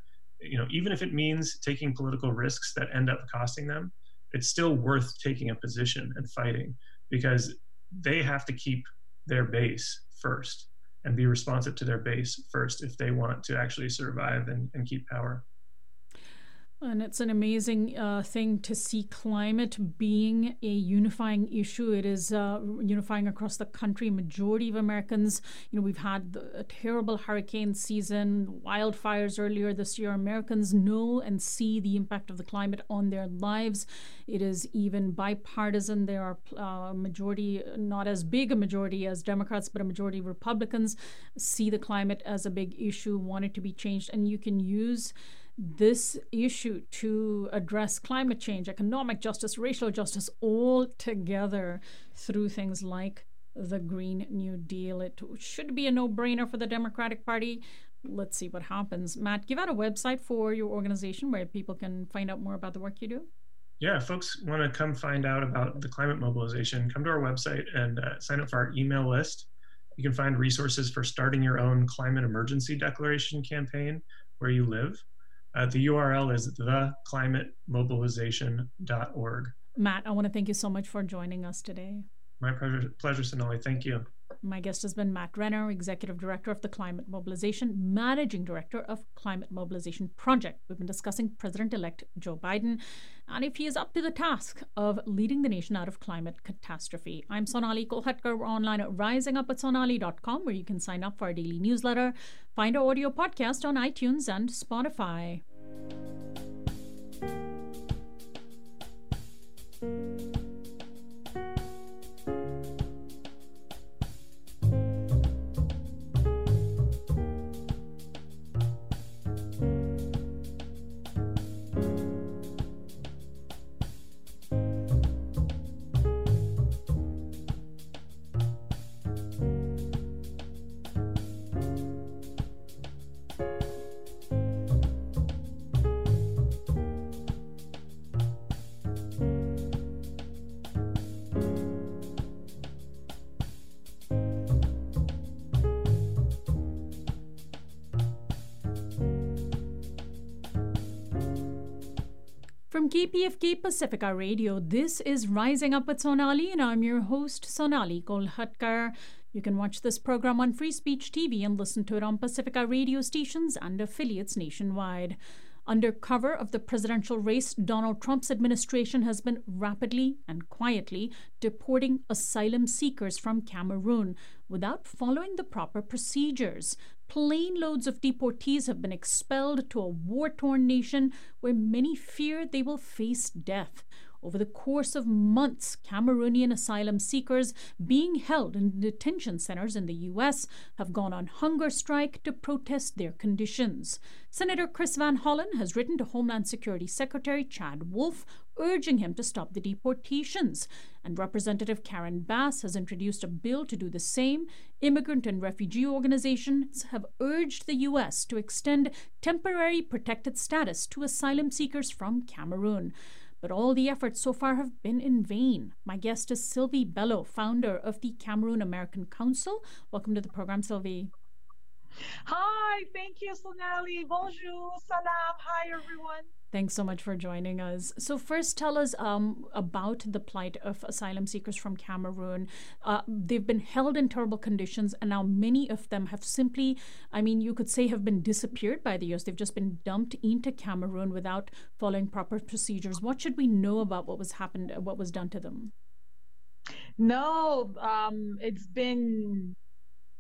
you know even if it means taking political risks that end up costing them it's still worth taking a position and fighting because they have to keep their base first and be responsive to their base first if they want to actually survive and, and keep power and it's an amazing uh, thing to see climate being a unifying issue. It is uh, unifying across the country. Majority of Americans, you know, we've had a terrible hurricane season, wildfires earlier this year. Americans know and see the impact of the climate on their lives. It is even bipartisan. There are a uh, majority, not as big a majority as Democrats, but a majority of Republicans see the climate as a big issue, want it to be changed, and you can use this issue to address climate change, economic justice, racial justice, all together through things like the Green New Deal. It should be a no brainer for the Democratic Party. Let's see what happens. Matt, give out a website for your organization where people can find out more about the work you do. Yeah, folks want to come find out about the climate mobilization, come to our website and uh, sign up for our email list. You can find resources for starting your own climate emergency declaration campaign where you live. Uh, the URL is theclimatemobilization.org. Matt, I want to thank you so much for joining us today. My pleasure, pleasure Sonali. Thank you. My guest has been Matt Renner, Executive Director of the Climate Mobilization, Managing Director of Climate Mobilization Project. We've been discussing President elect Joe Biden and if he is up to the task of leading the nation out of climate catastrophe. I'm Sonali Kolhatkar. We're online at risingup@sonali.com, where you can sign up for our daily newsletter, find our audio podcast on iTunes and Spotify. KPFK Pacifica Radio, this is Rising Up with Sonali, and I'm your host, Sonali Kolhatkar. You can watch this program on Free Speech TV and listen to it on Pacifica radio stations and affiliates nationwide. Under cover of the presidential race, Donald Trump's administration has been rapidly and quietly deporting asylum seekers from Cameroon without following the proper procedures. Plane loads of deportees have been expelled to a war torn nation where many fear they will face death. Over the course of months, Cameroonian asylum seekers being held in detention centers in the U.S. have gone on hunger strike to protest their conditions. Senator Chris Van Hollen has written to Homeland Security Secretary Chad Wolf urging him to stop the deportations. And Representative Karen Bass has introduced a bill to do the same. Immigrant and refugee organizations have urged the U.S. to extend temporary protected status to asylum seekers from Cameroon. But all the efforts so far have been in vain. My guest is Sylvie Bello, founder of the Cameroon American Council. Welcome to the program, Sylvie. Hi, thank you, Sonali. Bonjour, salam. Hi, everyone. Thanks so much for joining us. So, first, tell us um, about the plight of asylum seekers from Cameroon. Uh, they've been held in terrible conditions, and now many of them have simply, I mean, you could say, have been disappeared by the years. They've just been dumped into Cameroon without following proper procedures. What should we know about what was happened, what was done to them? No, um, it's been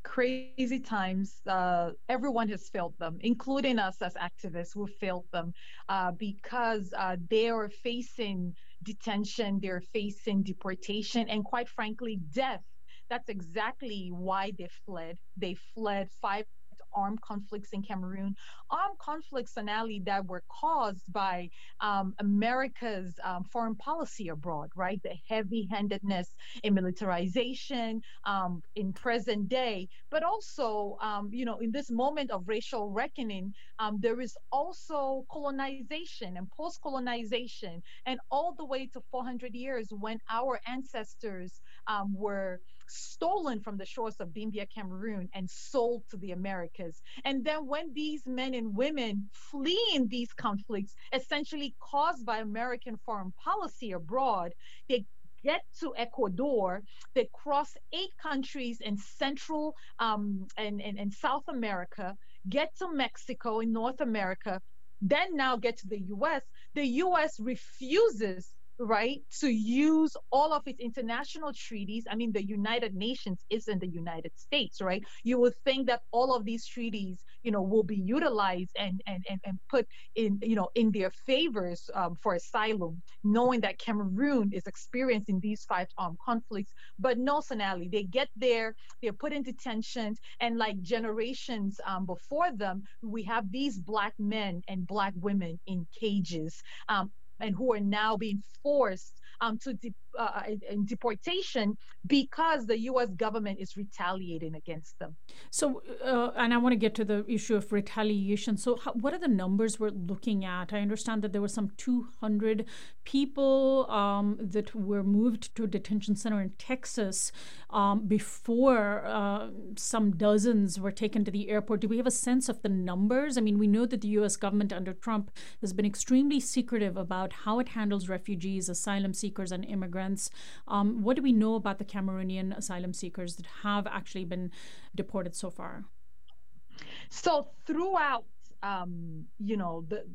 crazy times. Uh, everyone has failed them, including us as activists who failed them uh, because uh, they are facing detention, they're facing deportation, and quite frankly, death. That's exactly why they fled. They fled five armed conflicts in Cameroon, armed conflicts, Sonali, that were caused by um, America's um, foreign policy abroad, right? The heavy handedness in militarization um, in present day, but also, um, you know, in this moment of racial reckoning, um, there is also colonization and post colonization, and all the way to 400 years when our ancestors um, were stolen from the shores of Bimbia, Cameroon, and sold to the Americas. And then when these men and women fleeing these conflicts, essentially caused by American foreign policy abroad, they get to Ecuador, they cross eight countries in Central um, and, and, and South America, get to Mexico in North America, then now get to the US. The US refuses right, to use all of its international treaties. I mean, the United Nations is in the United States, right? You would think that all of these treaties, you know, will be utilized and and and, and put in, you know, in their favors um, for asylum, knowing that Cameroon is experiencing these five armed conflicts. But no, Sonali, they get there, they're put in detention, and like generations um, before them, we have these black men and black women in cages. Um, and who are now being forced um, to uh, in deportation because the U.S. government is retaliating against them. So, uh, and I want to get to the issue of retaliation. So, how, what are the numbers we're looking at? I understand that there were some 200 people um, that were moved to a detention center in Texas um, before uh, some dozens were taken to the airport. Do we have a sense of the numbers? I mean, we know that the U.S. government under Trump has been extremely secretive about how it handles refugees, asylum seekers, and immigrants immigrants. Um, what do we know about the Cameroonian asylum seekers that have actually been deported so far? So throughout, um, you know, the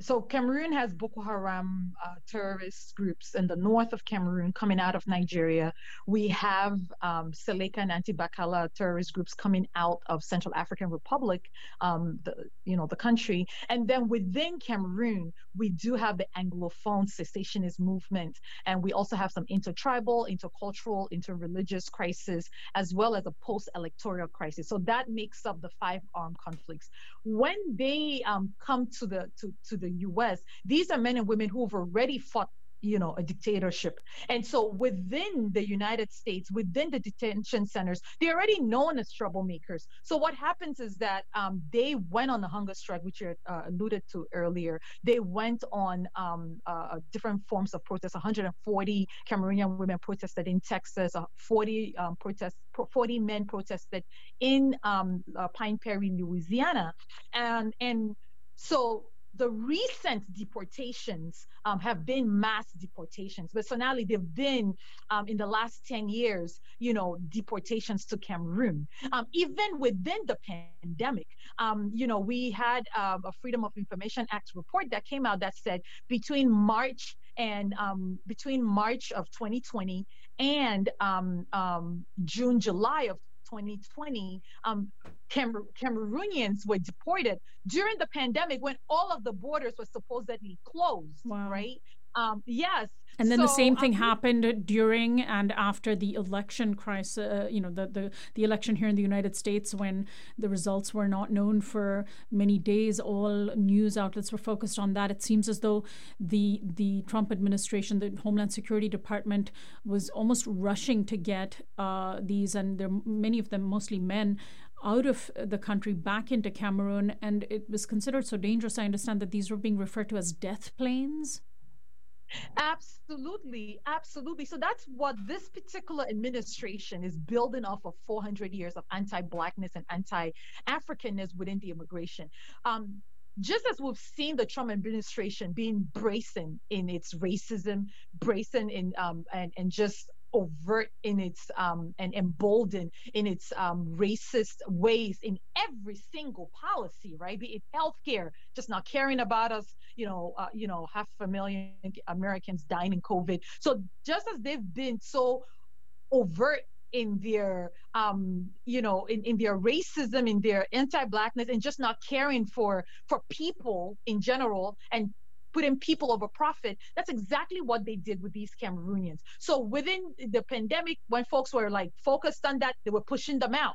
so Cameroon has Boko Haram uh, terrorist groups in the north of Cameroon coming out of Nigeria. We have um, Seleka and Anti-Balaka terrorist groups coming out of Central African Republic, um, the you know the country, and then within Cameroon we do have the Anglophone cessationist movement, and we also have some intertribal, intercultural, interreligious crisis, as well as a post-electoral crisis. So that makes up the five armed conflicts. When they um, come to the to, to the US, these are men and women who have already fought you know a dictatorship. And so within the united states within the detention centers they're already known as troublemakers. So what happens is that um, they went on the hunger strike which you uh, alluded to earlier. They went on um, uh, different forms of protest 140 cameroonian women protested in texas. Uh, 40 um, protest 40 men protested in um, uh, pine prairie louisiana. And and so the recent deportations um, have been mass deportations, but Sonali, they've been um, in the last 10 years, you know, deportations to Cameroon. Um, even within the pandemic, um, you know, we had uh, a Freedom of Information Act report that came out that said between March and um, between March of 2020 and um, June, July of 2020, um, Camer- Cameroonians were deported during the pandemic when all of the borders were supposedly closed, wow. right? Um, yes. And then so, the same thing um, happened during and after the election crisis, uh, you know, the, the, the election here in the United States when the results were not known for many days. All news outlets were focused on that. It seems as though the, the Trump administration, the Homeland Security Department, was almost rushing to get uh, these, and there many of them, mostly men, out of the country back into Cameroon. And it was considered so dangerous. I understand that these were being referred to as death planes. Absolutely, absolutely. So that's what this particular administration is building off of 400 years of anti-blackness and anti-Africanness within the immigration. Um, just as we've seen the Trump administration being brazen in its racism, brazen in um, and and just overt in its um, and emboldened in its um, racist ways in every single policy, right? Be it healthcare, just not caring about us, you know, uh, you know, half a million Americans dying in COVID. So just as they've been so overt in their um, you know in, in their racism in their anti-blackness and just not caring for for people in general and putting people over profit. That's exactly what they did with these Cameroonians. So within the pandemic, when folks were like focused on that, they were pushing them out.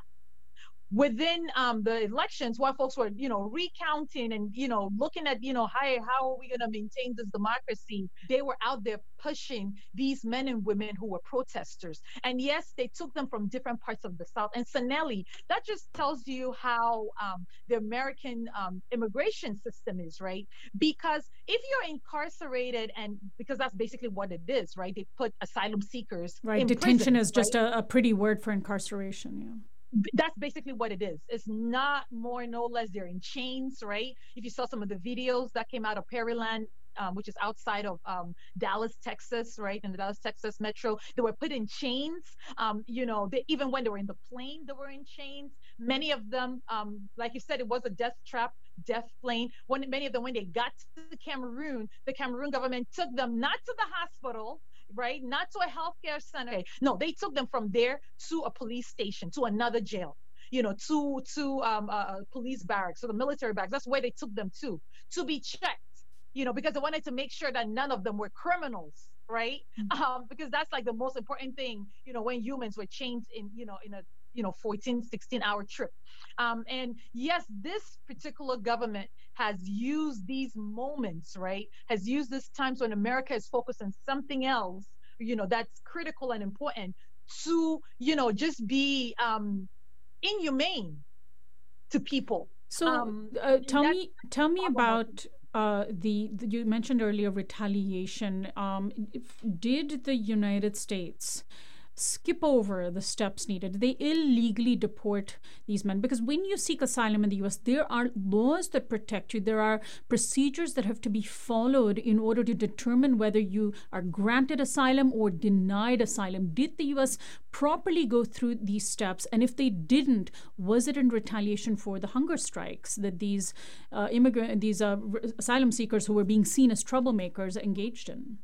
Within um, the elections while folks were you know recounting and you know looking at you know how, how are we going to maintain this democracy? They were out there pushing these men and women who were protesters. And yes they took them from different parts of the south. And Sonali, that just tells you how um, the american um, immigration system is right? Because if you're incarcerated and because that's basically what it is right? They put asylum seekers right detention is just a, a pretty word for incarceration yeah that's basically what it is. It's not more, no less. They're in chains, right? If you saw some of the videos that came out of Prairieland, um, which is outside of um, Dallas, Texas, right? In the Dallas, Texas metro, they were put in chains. Um, you know, they, even when they were in the plane, they were in chains. Many of them, um, like you said, it was a death trap, death plane. When many of them, when they got to Cameroon, the Cameroon government took them not to the hospital, right? Not to a healthcare center. No, they took them from there to a police station, to another jail you know, to to um, uh, police barracks, so the military barracks. That's where they took them to to be checked, you know, because they wanted to make sure that none of them were criminals, right? Mm-hmm. Um, because that's like the most important thing, you know, when humans were chained in, you know, in a you know 14 16 hour trip um, and yes this particular government has used these moments right has used this times when america is focused on something else you know that's critical and important to you know just be um inhumane to people so um, uh, tell me tell me about uh, the, the, you mentioned earlier retaliation. Um, did the United States skip over the steps needed. They illegally deport these men because when you seek asylum in the US, there are laws that protect you. There are procedures that have to be followed in order to determine whether you are granted asylum or denied asylum. Did the US properly go through these steps? And if they didn't, was it in retaliation for the hunger strikes that these uh, immigrant, these uh, asylum seekers who were being seen as troublemakers engaged in?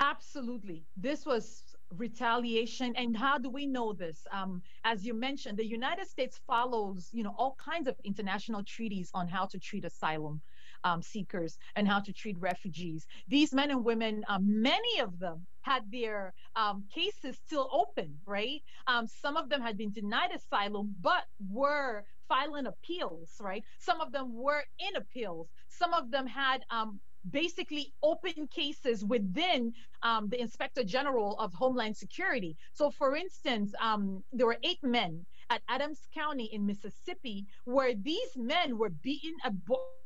Absolutely. This was retaliation. And how do we know this? Um, as you mentioned the united states follows you know all kinds of international treaties on how to treat asylum um, seekers and how to treat refugees. These men and women um, many of them had their um, cases still open right? Um, some of them had been denied asylum but were filing appeals right? Some of them were in appeals. Some of them had um, basically open cases within um, the Inspector General of Homeland Security. So, for instance, um, there were eight men at Adams County in Mississippi where these men were beaten at,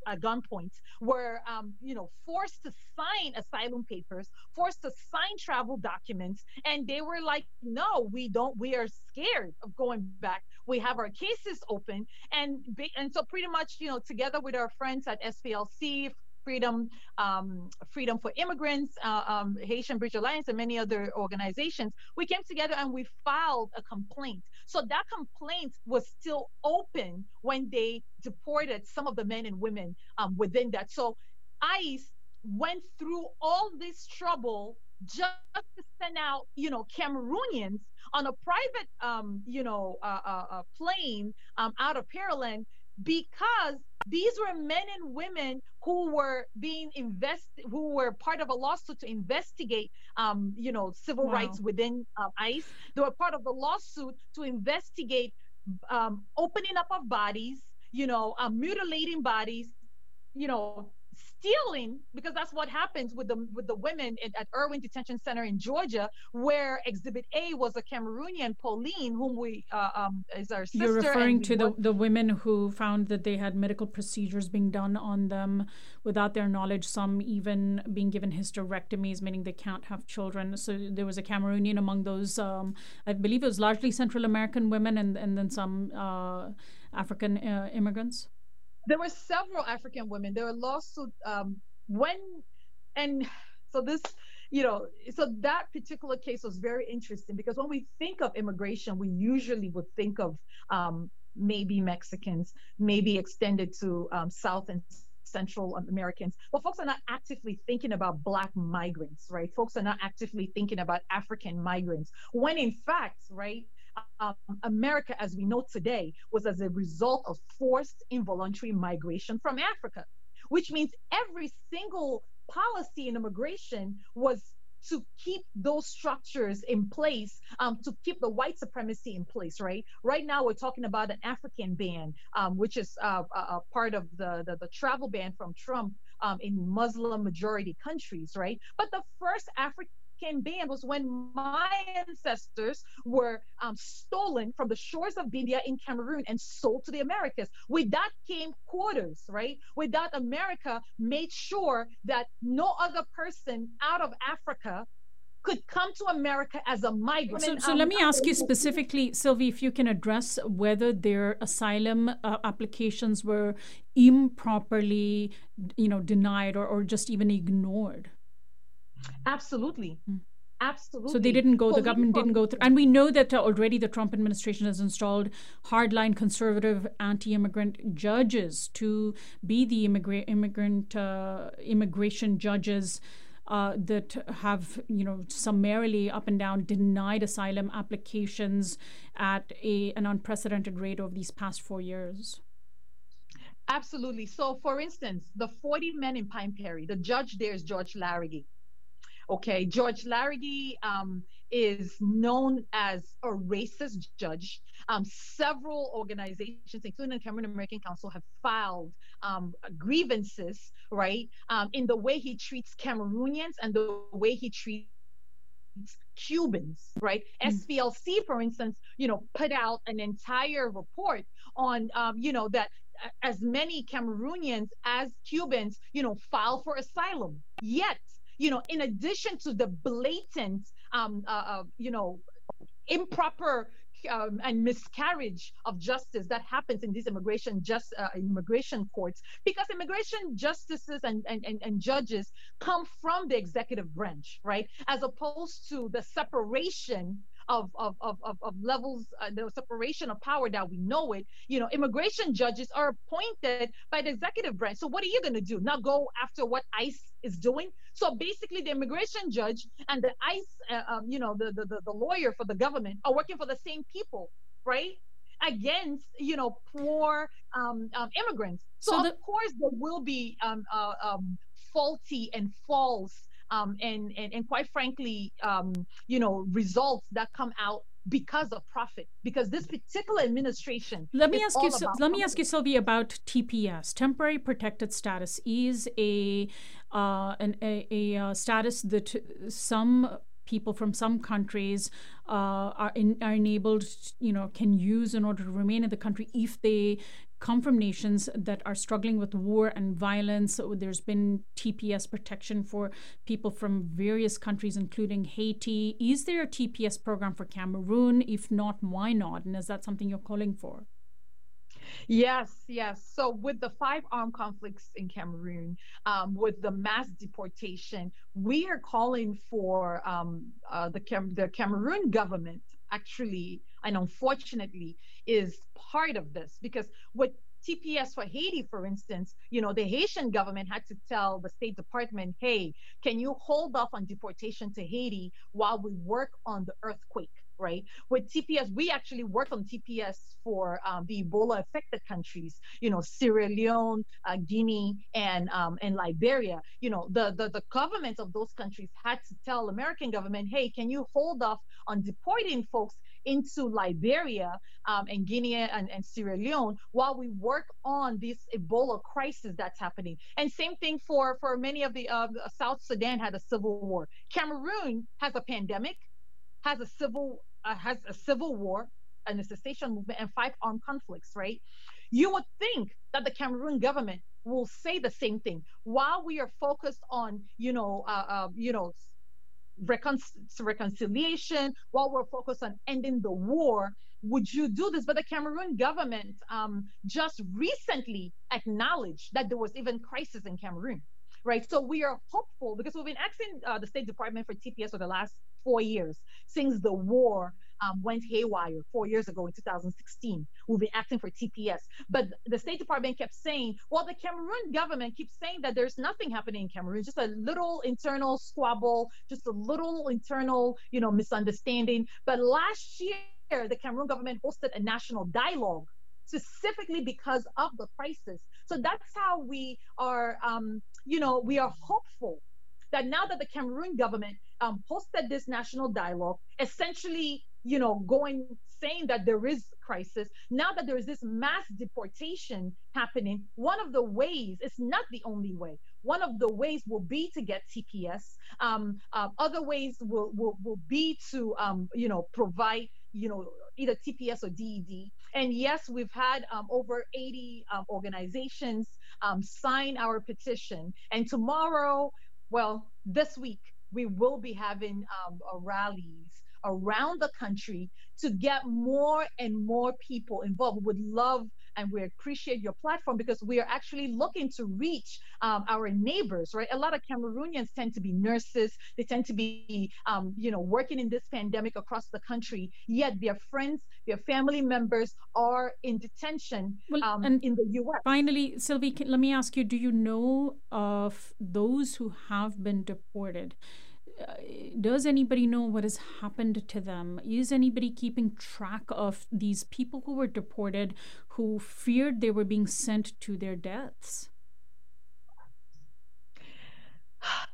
at gunpoint, were um, you know forced to sign asylum papers, forced to sign travel documents, and they were like, "No, we don't. We are scared of going back. We have our cases open." And and so pretty much, you know, together with our friends at SPLC, Freedom, um, Freedom for Immigrants, uh, um, Haitian Bridge Alliance, and many other organizations, we came together and we filed a complaint. So that complaint was still open when they deported some of the men and women um, within that. So ICE went through all this trouble just to send out, you know, Cameroonians on a private, um, you know, uh, uh, uh plane um, out of Prairieland because these were men and women who were being invested, who were part of a lawsuit to investigate, um, you know, civil wow. rights within uh, ICE. They were part of the lawsuit to investigate um, opening up of bodies, you know, uh, mutilating bodies, you know, stealing because that's what happens with the with the women at, at Irwin Detention Center in Georgia, where Exhibit A was a Cameroonian Pauline, whom we uh, um, is our sister. You're referring to the the women who found that they had medical procedures being done on them without their knowledge. Some even being given hysterectomies, meaning they can't have children. So there was a Cameroonian among those. Um, I believe it was largely Central American women, and and then some uh, African uh, immigrants there were several African women. There were lawsuits um, when, and so this, you know, so that particular case was very interesting because when we think of immigration, we usually would think of um, maybe Mexicans, maybe extended to um, South and Central Americans. But folks are not actively thinking about Black migrants, right? Folks are not actively thinking about African migrants. When in fact, right, um, America as we know today was as a result of forced involuntary migration from Africa, which means every single policy in immigration was to keep those structures in place, um, to keep the white supremacy in place, right? Right now, we're talking about an African ban, um, which is uh, a, a, part of the, the, the travel ban from Trump um, in Muslim majority countries, right? But the first African ban was when my ancestors were um, stolen from the shores of Bimbia in Cameroon and sold to the Americas. With that came quarters, right? With that, America made sure that no other person out of Africa could come to America as a migrant. So, so um, let me ask you specifically, Sylvie, if you can address whether their asylum uh, applications were improperly, you know, denied or, or just even ignored. Absolutely. Hmm. Absolutely. So they didn't go, the government didn't go through. And we know that uh, already the Trump administration has installed hardline conservative anti immigrant judges to be the immigrant, immigrant uh, immigration judges. Uh, that have, you know, summarily up and down denied asylum applications at a, an unprecedented rate over these past four years. Absolutely. So, for instance, the 40 men in Pine Prairie, the judge there is George Larragee. Okay, George Larragee um, is known as a racist judge. Um, several organizations, including the Cameroon American Council, have filed um, grievances, right, um, in the way he treats Cameroonians and the way he treats Cubans, right? Mm. SPLC, for instance, you know, put out an entire report on, um, you know, that as many Cameroonians as Cubans, you know, file for asylum. Yet you know, in addition to the blatant, um, uh, uh, you know, improper um, and miscarriage of justice that happens in these immigration just uh, immigration courts because immigration justices and, and, and, and judges come from the executive branch right? As opposed to the separation of, of, of, of, of levels, uh, the separation of power that we know it, you know, immigration judges are appointed by the executive branch. So what are you going to do? Not go after what ICE is doing? So basically, the immigration judge and the ICE, uh, um, you know, the, the, the, the lawyer for the government are working for the same people, right? against you know poor um, um, immigrants. So, so the- of course there will be um, uh, um, faulty and false um, and, and and quite frankly, um, you know, results that come out because of profit because this particular administration let me ask you so, let me ask you sylvie about tps temporary protected status. Is a uh, an, a, a uh, status that some people from some countries uh, are, in, are enabled, you know, can use in order to remain in the country if they come from nations that are struggling with war and violence. There's been TPS protection for people from various countries, including Haiti. Is there a TPS program for Cameroon? If not, why not? And is that something you're calling for? Yes, yes. So with the five armed conflicts in Cameroon, um, with the mass deportation, we are calling for um, uh, the Cam- the Cameroon government actually, and unfortunately, is part of this because what TPS for Haiti, for instance, you know, the Haitian government had to tell the State Department, hey, can you hold off on deportation to Haiti while we work on the earthquake? right? With TPS, we actually worked on TPS for um, the Ebola affected countries, you know, Sierra Leone, uh, Guinea, and um, and Liberia. You know, the, the the governments of those countries had to tell American government, hey, can you hold off on deporting folks into Liberia um, and Guinea and, and, Sierra Leone while we work on this Ebola crisis that's happening. And same thing for for many of the uh, South Sudan had a civil war. Cameroon has a pandemic, has a civil uh, has a civil war and a cessation movement and five armed conflicts, right? You would think that the Cameroon government will say the same thing while we are focused on, you know, uh, uh, you know, recon- reconciliation, while we're focused on ending the war. Would you do this? But the Cameroon government um, just recently acknowledged that there was even crisis in Cameroon right? So we are hopeful because we've been asking uh, the State Department for TPS for the last four years since the war um, went haywire four years ago in 2016. We've been asking for TPS, but the State Department kept saying, well, the Cameroon government keeps saying that there's nothing happening in Cameroon, just a little internal squabble, just a little internal, you know, misunderstanding. But last year, the Cameroon government hosted a national dialogue specifically because of the crisis. So that's how we are, um, you know, we are hopeful that now that the Cameroon government um, hosted this national dialogue, essentially, you know, going saying that there is crisis, now that there is this mass deportation happening, one of the ways, it's not the only way, one of the ways will be to get TPS. Um, uh, other ways will, will, will be to, um, you know, provide, you know, either TPS or DED. And yes, we've had um, over 80 um, organizations um, sign our petition. And tomorrow, well, this week, we will be having um, rallies around the country to get more and more people involved. We would love and we appreciate your platform because we are actually looking to reach um, our neighbors, right? A lot of Cameroonians tend to be nurses. They tend to be, um, you know, working in this pandemic across the country. Yet their friends, their family members are in detention well, um, and in the U.S. Finally, Sylvie, let me ask you: Do you know of those who have been deported? Uh, does anybody know what has happened to them? Is anybody keeping track of these people who were deported who feared they were being sent to their deaths?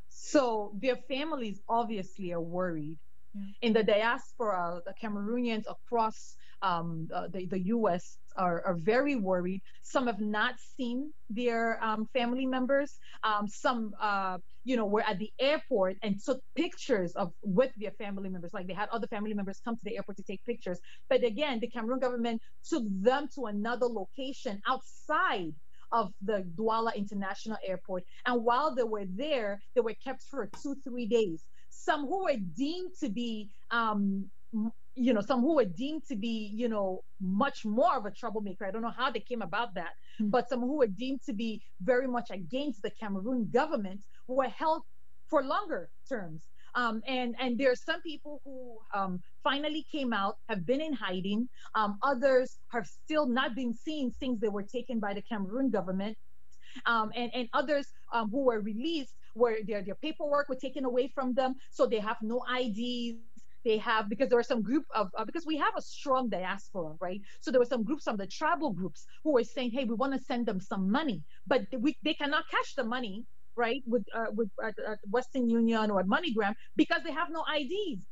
So their families obviously are worried. Yeah. In the diaspora, the Cameroonians across um, uh, the, the US are, are very worried. Some have not seen their um, family members. Um, some, uh, you know, were at the airport and took pictures of with their family members. Like they had other family members come to the airport to take pictures. But again, the Cameroon government took them to another location outside of the Douala International Airport. And while they were there, they were kept for two, three days. Some who were deemed to be um, you know, some who were deemed to be, you know, much more of a troublemaker. I don't know how they came about that, mm-hmm. but some who were deemed to be very much against the Cameroon government were held for longer terms. Um, and and there are some people who um, finally came out, have been in hiding. Um, others have still not been seen since they were taken by the Cameroon government. Um, and, and others um, who were released where their, their paperwork were taken away from them, so they have no IDs, they have because there were some group of uh, because we have a strong diaspora right? So there were some groups of the tribal groups who were saying hey we want to send them some money but we, they cannot cash the money right with uh, with uh, western union or moneygram because they have no ids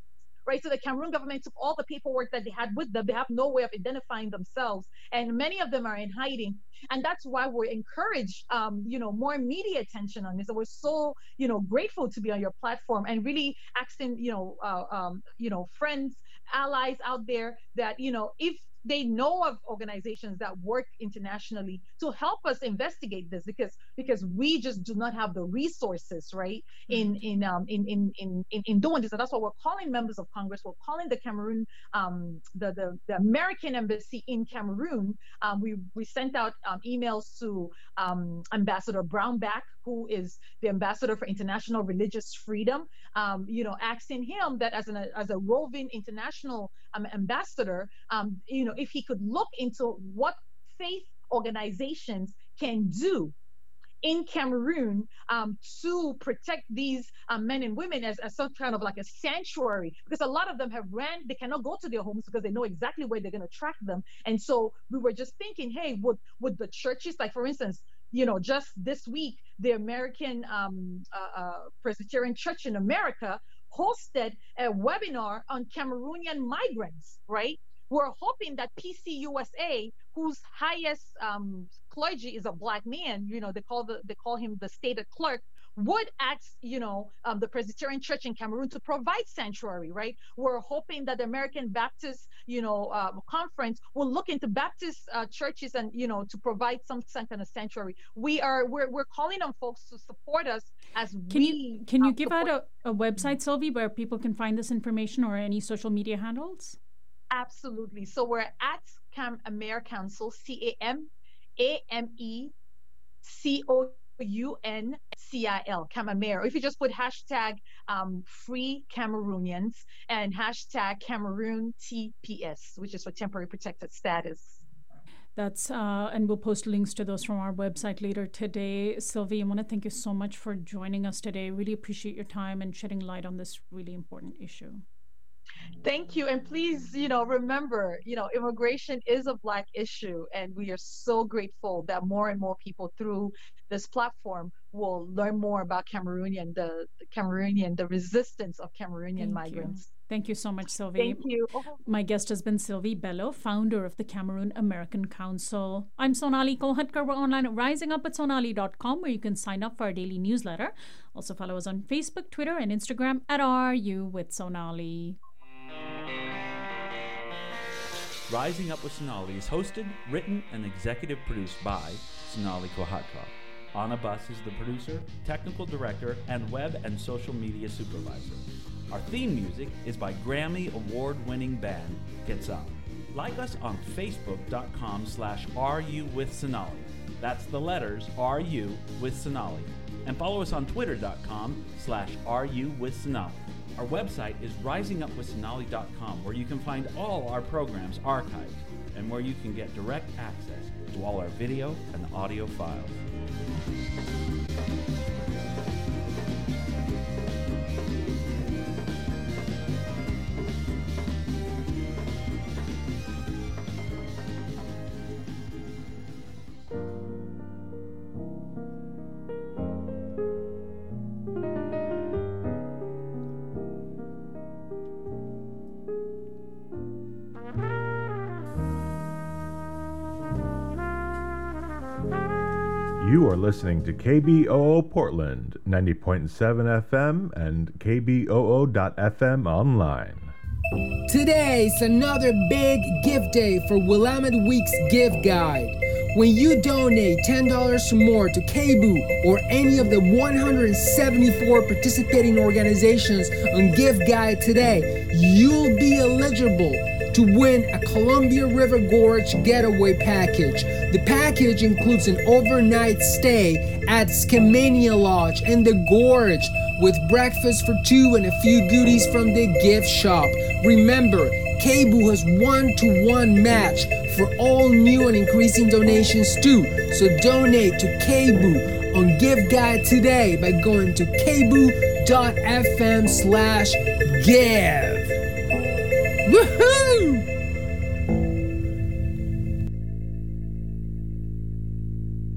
right? So the Cameroon government took all the paperwork that they had with them. They have no way of identifying themselves, and many of them are in hiding. And that's why we're encouraged, um, you know, more media attention on this. And we're so, you know, grateful to be on your platform and really asking, you know, uh, um, you know, friends, allies out there that, you know, if they know of organizations that work internationally to help us investigate this because because we just do not have the resources right in in um in in in in, doing this. And that's why we're calling members of congress we're calling the cameroon um the the, the american embassy in cameroon. Um, we we sent out um, emails to um, ambassador brownback who is the ambassador for international religious freedom um, you know asking him that as an as a roving international um, ambassador um, you know if he could look into what faith organizations can do in Cameroon um, to protect these um, men and women as, as some kind of like a sanctuary. Because a lot of them have ran they cannot go to their homes because they know exactly where they're going to track them. And so we were just thinking hey would would the churches like for instance you know just this week the american um, uh, uh, presbyterian church in america hosted a webinar on cameroonian migrants right we're hoping that PCUSA, whose highest um, clergy is a black man, you know, they call the they call him the stated clerk, would ask, you know, um, the Presbyterian Church in Cameroon to provide sanctuary, right? We're hoping that the American Baptist, you know, uh, conference will look into Baptist uh, churches and, you know, to provide some kind of sanctuary. We are we're, we're calling on folks to support us as can we, you can you give support- out a, a website, Sylvie, where people can find this information or any social media handles? Absolutely. So we're at Cam Amer Council, C A M A M E C O U N C I L, Camamer. If you just put hashtag um, free Cameroonians and hashtag Cameroon TPS, which is for temporary protected status. That's uh, and we'll post links to those from our website later today. Sylvie, I want to thank you so much for joining us today. Really appreciate your time and shedding light on this really important issue. Thank you. And please, you know, remember, you know, immigration is a Black issue. And we are so grateful that more and more people through this platform will learn more about Cameroonian, the, the Cameroonian, the resistance of Cameroonian Thank migrants. You. Thank you so much, Sylvie. Thank you. My guest has been Sylvie Bello, founder of the Cameroon American Council. I'm Sonali Kolhatkar. We're online at risingupatsonali.com where you can sign up for our daily newsletter. Also follow us on Facebook, Twitter, and Instagram at RU with Sonali. Rising Up with Sonali is hosted, written, and executive produced by Sonali Kolhatkar. Anna Bus is the producer, technical director, and web and social media supervisor. Our theme music is by Grammy Award-winning band Quetzal. Like us on Facebook.com slash RU with Sonali. That's the letters RU with Sonali. And follow us on Twitter.com slash RU with Sonali. Our website is risingupwithsonali.com where you can find all our programs archived and where you can get direct access to all our video and audio files. Listening to KBOO Portland, 90.7 FM and KBOO.FM online. Today's another big gift day for Willamette Week's gift guide. When you donate $10 or more to KBOO or any of the 174 participating organizations on Give Guide today, you'll be eligible to win a Columbia River Gorge getaway package. The package includes an overnight stay at Skamania Lodge in the Gorge with breakfast for two and a few goodies from the gift shop. Remember, KBOO has one-to-one match for all new and increasing donations too. So donate to KBOO on Give Guide today by going to kboo.fm slash give. Woohoo!